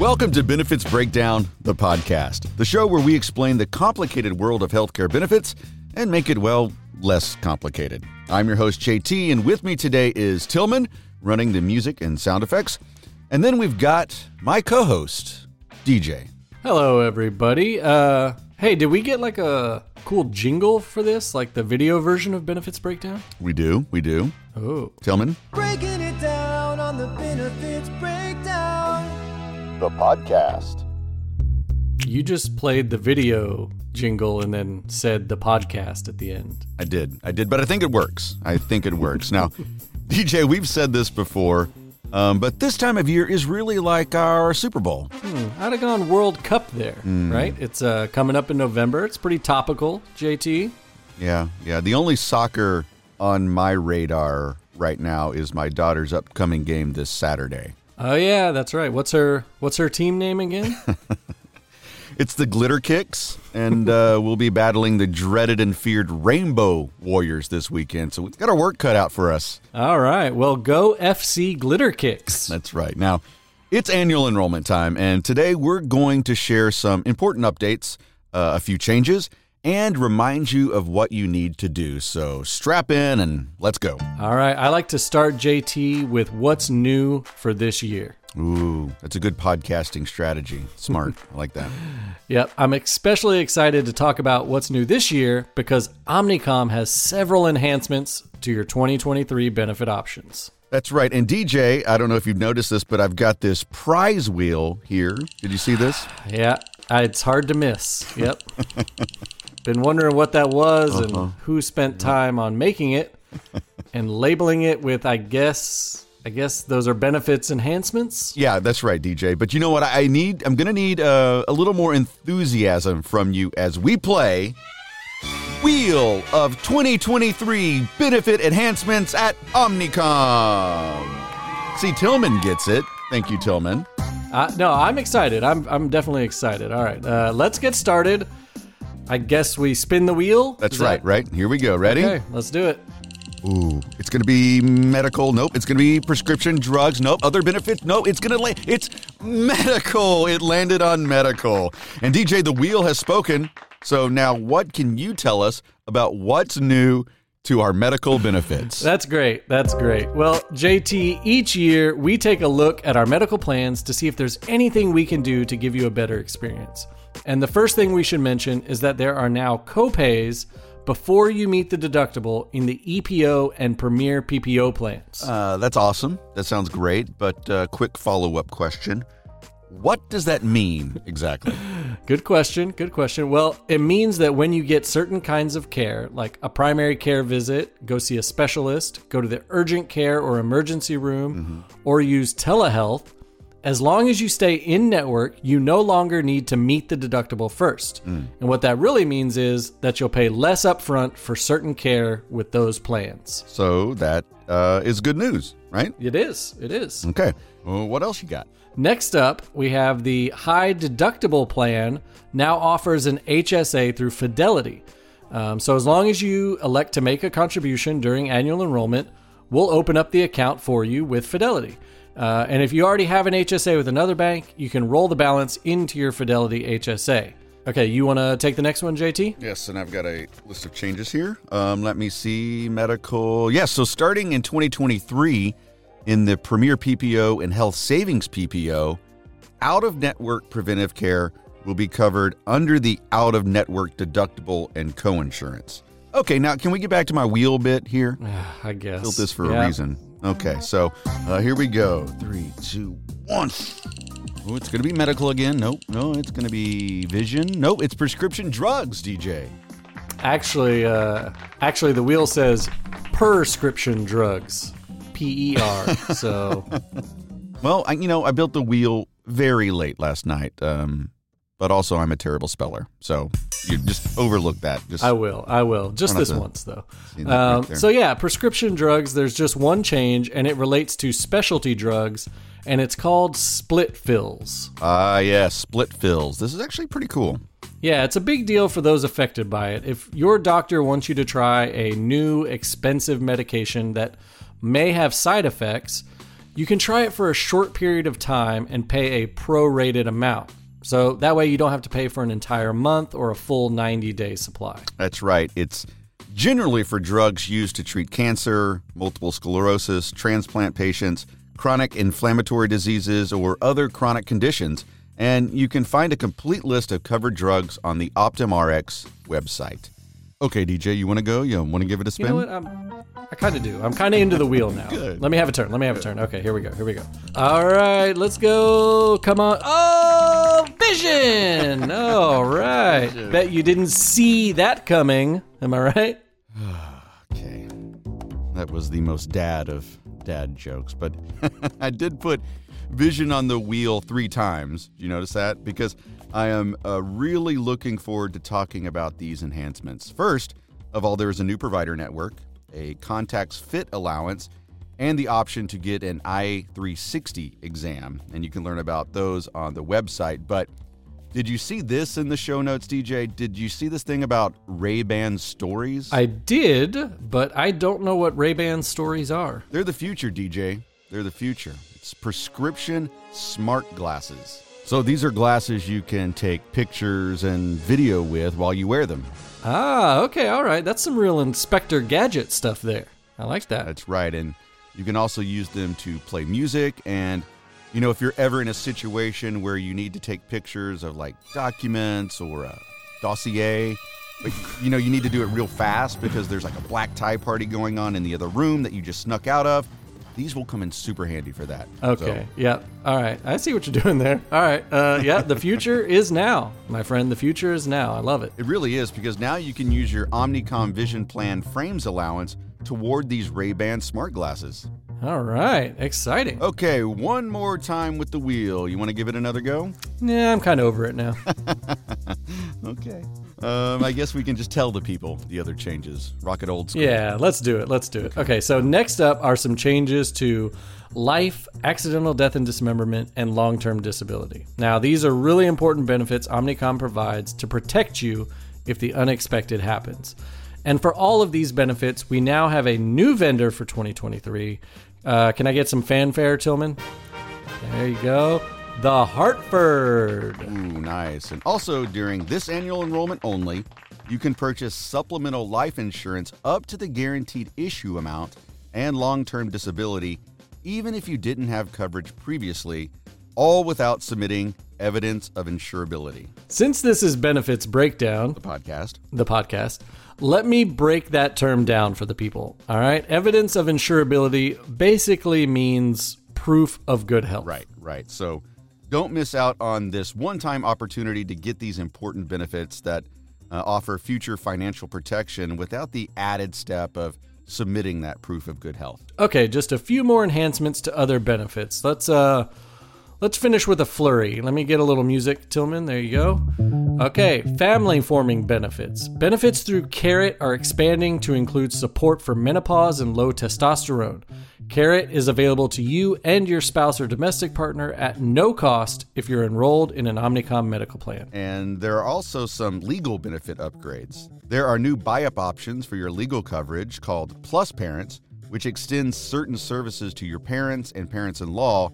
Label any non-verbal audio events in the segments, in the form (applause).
Welcome to Benefits Breakdown, the podcast, the show where we explain the complicated world of healthcare benefits and make it, well, less complicated. I'm your host, JT, and with me today is Tillman, running the music and sound effects. And then we've got my co host, DJ. Hello, everybody. Uh, hey, did we get like a cool jingle for this, like the video version of Benefits Breakdown? We do, we do. Oh, Tillman? Breaking it down on the benefits breakdown. The podcast. you just played the video jingle and then said the podcast at the end. I did. I did, but I think it works. I think it works. Now, (laughs) DJ, we've said this before, um, but this time of year is really like our Super Bowl. I'd have gone World Cup there, right? It's uh, coming up in November. It's pretty topical, JT. Yeah, yeah. The only soccer on my radar right now is my daughter's upcoming game this Saturday. Oh yeah, that's right. What's her What's her team name again? (laughs) It's the Glitter Kicks, and uh, (laughs) we'll be battling the dreaded and feared Rainbow Warriors this weekend. So we've got our work cut out for us. All right. Well, go FC Glitter Kicks. (laughs) That's right. Now, it's annual enrollment time, and today we're going to share some important updates, uh, a few changes, and remind you of what you need to do. So strap in and let's go. All right. I like to start JT with what's new for this year. Ooh, that's a good podcasting strategy. Smart. I like that. (laughs) Yep, I'm especially excited to talk about what's new this year because Omnicom has several enhancements to your 2023 benefit options. That's right. And DJ, I don't know if you've noticed this, but I've got this prize wheel here. Did you see this? (sighs) Yeah, it's hard to miss. Yep. (laughs) Been wondering what that was and who spent time on making it (laughs) and labeling it with I guess I guess those are benefits enhancements. Yeah, that's right, DJ. But you know what? I need. I'm gonna need uh, a little more enthusiasm from you as we play Wheel of 2023 Benefit Enhancements at Omnicom. See, Tillman gets it. Thank you, Tillman. Uh, no, I'm excited. I'm I'm definitely excited. All right, uh, let's get started. I guess we spin the wheel. That's Is that- right. Right here we go. Ready? Okay, let's do it. Ooh, it's going to be medical. Nope. It's going to be prescription drugs. Nope. Other benefits. Nope. it's going to land. It's medical. (laughs) It landed on medical. And DJ, the wheel has spoken. So now, what can you tell us about what's new to our medical benefits? (laughs) That's great. That's great. Well, JT, each year we take a look at our medical plans to see if there's anything we can do to give you a better experience. And the first thing we should mention is that there are now copays before you meet the deductible in the EPO and Premier PPO plans. Uh, that's awesome. That sounds great. But uh, quick follow up question: What does that mean exactly? (laughs) Good question. Good question. Well, it means that when you get certain kinds of care, like a primary care visit, go see a specialist, go to the urgent care or emergency room, or use telehealth, as long as you stay in network, you no longer need to meet the deductible first. And what that really means is that you'll pay less upfront for certain care with those plans. so that uh, is good news, right? It is. It is. Okay. Well, what else you got? Next up, we have the high deductible plan now offers an HSA through Fidelity. Um, so, as long as you elect to make a contribution during annual enrollment, we'll open up the account for you with Fidelity. Uh, and if you already have an HSA with another bank, you can roll the balance into your Fidelity HSA. Okay, you want to take the next one, JT? Yes, and I've got a list of changes here. Um, let me see. Medical. Yes, so starting in 2023, in the Premier PPO and Health Savings PPO, out of network preventive care will be covered under the out of network deductible and coinsurance. Okay, now can we get back to my wheel bit here? (sighs) I guess. Built this for Yeah. a reason. Okay, so uh, here we go. Three, two, one. Oh, it's going to be medical again. Nope. No, it's going to be vision. Nope, it's prescription drugs, DJ. Actually, uh, actually, the wheel says prescription drugs, P E R. So (laughs) Well, I, you know, I built the wheel very late last night, um, but also I'm a terrible speller, so you just overlook that. Just I will. I will. Just this once, though. right Um, so, yeah, prescription drugs, there's just one change, and it relates to specialty drugs, and it's called split fills. ah, yeah, split fills. This is actually pretty cool. Yeah, it's a big deal for those affected by it. If your doctor wants you to try a new expensive medication that may have side effects, you can try it for a short period of time and pay a prorated amount. So that way you don't have to pay for an entire month or a full 90 day supply. That's right. It's generally for drugs used to treat cancer, multiple sclerosis, transplant patients, chronic inflammatory diseases, or other chronic conditions. And you can find a complete list of covered drugs on the OptumRx website. Okay, DJ, you want to go? You want to give it a spin? You know what? I'm, I kind of do. I'm kind of into the wheel now. Good. Let me have a turn. Let me have a turn. Okay, here we go. Here we go. All right, let's go. Come on. Oh, vision. (laughs) All right. Bet you didn't see that coming. Am I right? (sighs) Okay. That was the most dad of dad jokes, but (laughs) I did put vision on the wheel three times. You notice that? Because I am uh, really looking forward to talking about these enhancements. First of all, there is a new provider network, a contacts fit allowance, and the option to get an I360 exam. And you can learn about those on the website. But did you see this in the show notes, DJ? Did you see this thing about Ray-Ban stories? I did, but I don't know what Ray-Ban stories are. They're the future, DJ. They're the future. It's prescription smart glasses. So these are glasses you can take pictures and video with while you wear them. Ah, okay, all right. That's some real Inspector Gadget stuff there. I like that. That's right. And you can also use them to play music. And, you know, if you're ever in a situation where you need to take pictures of like documents or a dossier, but, you know, you need to do it real fast because there's like a black tie party going on in the other room that you just snuck out of. These will come in super handy for that. Okay. Yeah. All right. I see what you're doing there. All right. Uh, yeah. The future is now, my friend. The future is now. I love it. It really is because now you can use your Omnicom Vision Plan frames allowance toward these Ray-Ban smart glasses. All right. Exciting. Okay, one more time with the wheel. You want to give it another go? Yeah, I'm kind of over it now. (laughs) Okay. Um, I guess we can just tell the people the other changes. Rocket old school. Yeah, let's do it. Let's do it. Okay, so next up are some changes to life, accidental death and dismemberment, and long term disability. Now, these are really important benefits Omnicom provides to protect you if the unexpected happens. And for all of these benefits, we now have a new vendor for 2023. Uh, can I get some fanfare, Tillman? There you go. The Hartford. Ooh, nice. And also, during this annual enrollment only, you can purchase supplemental life insurance up to the guaranteed issue amount and long term disability, even if you didn't have coverage previously, all without submitting evidence of insurability. Since this is benefits breakdown, The podcast. the podcast. Let me break that term down for the people. All right. Evidence of insurability basically means proof of good health. Right, right. So don't miss out on this one time opportunity to get these important benefits that uh, offer future financial protection without the added step of submitting that proof of good health. Okay, just a few more enhancements to other benefits. Let's uh let's finish with a flurry. Let me get a little music, Tillman. There you go. Okay, family forming benefits. Benefits through Carrot are expanding to include support for menopause and low testosterone. Carrot is available to you and your spouse or domestic partner at no cost if you're enrolled in an Omnicom medical plan. And there are also some legal benefit upgrades. There are new buy up options for your legal coverage called Plus Parents, which extends certain services to your parents and parents in law.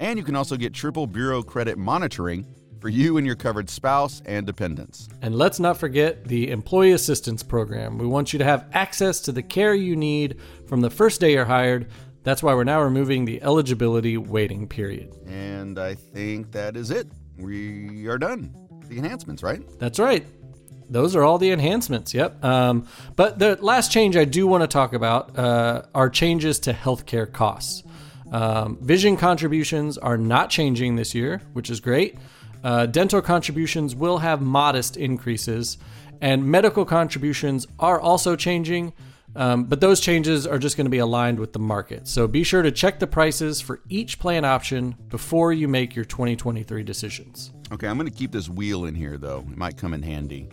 And you can also get triple bureau credit monitoring for you and your covered spouse and dependents. And let's not forget the Employee Assistance Program. We want you to have access to the care you need from the first day you're hired. That's why we're now removing the eligibility waiting period. And I think that is it. We are done. The enhancements, right? That's right. Those are all the enhancements. Yep. Um, but the last change I do want to talk about uh, are changes to healthcare costs. Um, vision contributions are not changing this year, which is great. Uh, dental contributions will have modest increases, and medical contributions are also changing. Um, but those changes are just going to be aligned with the market. So be sure to check the prices for each plan option before you make your 2023 decisions. Okay, I'm going to keep this wheel in here, though. It might come in handy.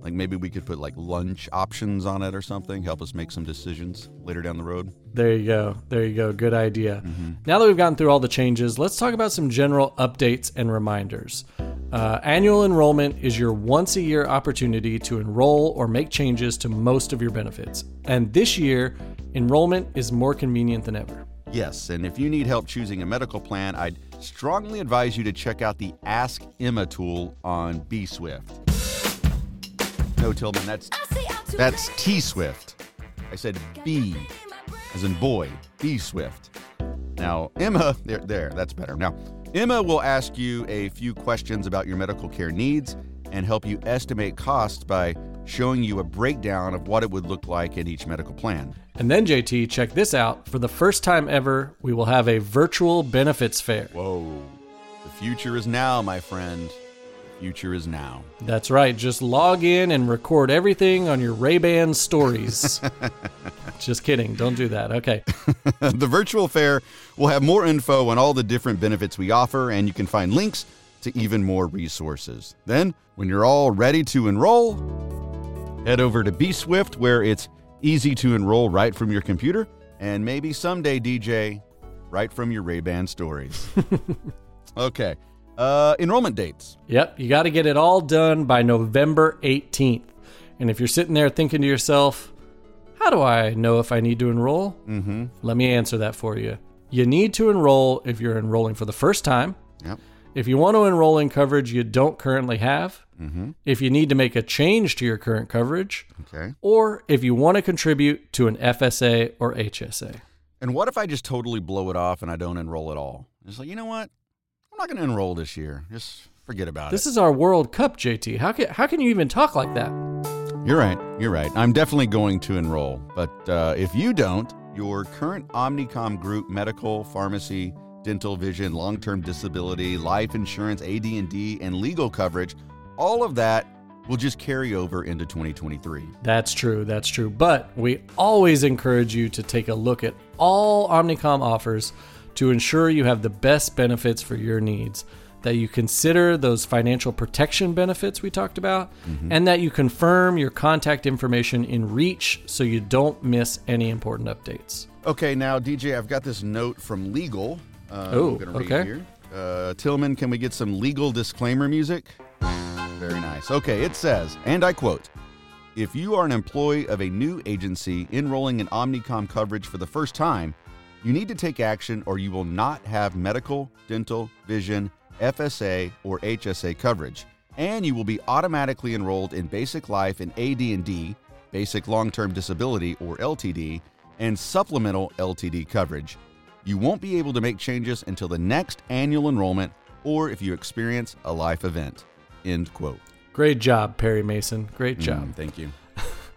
Like maybe we could put like lunch options on it or something, help us make some decisions later down the road. There you go. There you go. Good idea. Now that we've gotten through all the changes, let's talk about some general updates and reminders. Uh, annual enrollment is your once a year opportunity to enroll or make changes to most of your benefits. And this year, enrollment is more convenient than ever. Yes, and if you need help choosing a medical plan, I'd strongly advise you to check out the Ask Emma tool on bswift. No, Tillman, that's that's T Swift. I said B, as in boy, B Swift. Now, Emma, there, there, that's better. Now, Emma will ask you a few questions about your medical care needs and help you estimate costs by showing you a breakdown of what it would look like in each medical plan. And then, JT, check this out. For the first time ever, we will have a virtual benefits fair. Whoa. The future is now, my friend. Future is now. That's right. Just log in and record everything on your Ray-Ban stories. (laughs) Just kidding. Don't do that. Okay. (laughs) the virtual fair will have more info on all the different benefits we offer, and you can find links to even more resources. Then, when you're all ready to enroll, head over to bswift, where it's easy to enroll right from your computer, and maybe someday, DJ, right from your Ray-Ban stories. (laughs) okay. Uh, enrollment dates. Yep, you got to get it all done by November 18th. And if you're sitting there thinking to yourself, how do I know if I need to enroll? Mm-hmm. Let me answer that for you. You need to enroll if you're enrolling for the first time, Yep. if you want to enroll in coverage you don't currently have, Mm-hmm. if you need to make a change to your current coverage, Okay. or if you want to contribute to an FSA or HSA. And what if I just totally blow it off and I don't enroll at all? It's like, you know what? I'm not going to enroll this year. Just forget about it. This is our World Cup, JT. How can how can you even talk like that? You're right. You're right. I'm definitely going to enroll. But uh, if you don't, your current Omnicom group medical, pharmacy, dental, vision, long-term disability, life insurance, AD&D, and legal coverage, all of that will just carry over into 2023. That's true. That's true. But we always encourage you to take a look at all Omnicom offers to ensure you have the best benefits for your needs. That you consider those financial protection benefits we talked about, and that you confirm your contact information in reach so you don't miss any important updates. Okay, now DJ, I've got this note from legal. Uh, Oh, I'm gonna read okay. here. Uh, Tillman, can we get some legal disclaimer music? Very nice. Okay, it says, and I quote: "If you are an employee of a new agency enrolling in Omnicom coverage for the first time, you need to take action, or you will not have medical, dental, vision, FSA, or HSA coverage, and you will be automatically enrolled in Basic Life and AD&D, Basic Long-Term Disability or LTD, and Supplemental LTD coverage. You won't be able to make changes until the next annual enrollment or if you experience a life event." End quote. Great job, Perry Mason. Great job. Mm, thank you.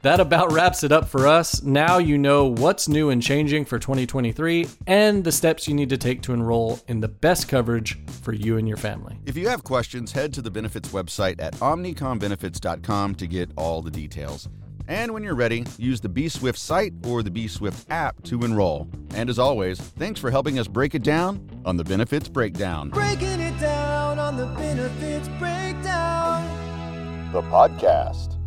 That about wraps it up for us. Now you know what's new and changing for 2023 and the steps you need to take to enroll in the best coverage for you and your family. If you have questions, head to the benefits website at omnicombenefits.com to get all the details. And when you're ready, use the bswift site or the bswift app to enroll. And as always, thanks for helping us break it down on the Benefits Breakdown. Breaking it down on the benefits breakdown. The podcast.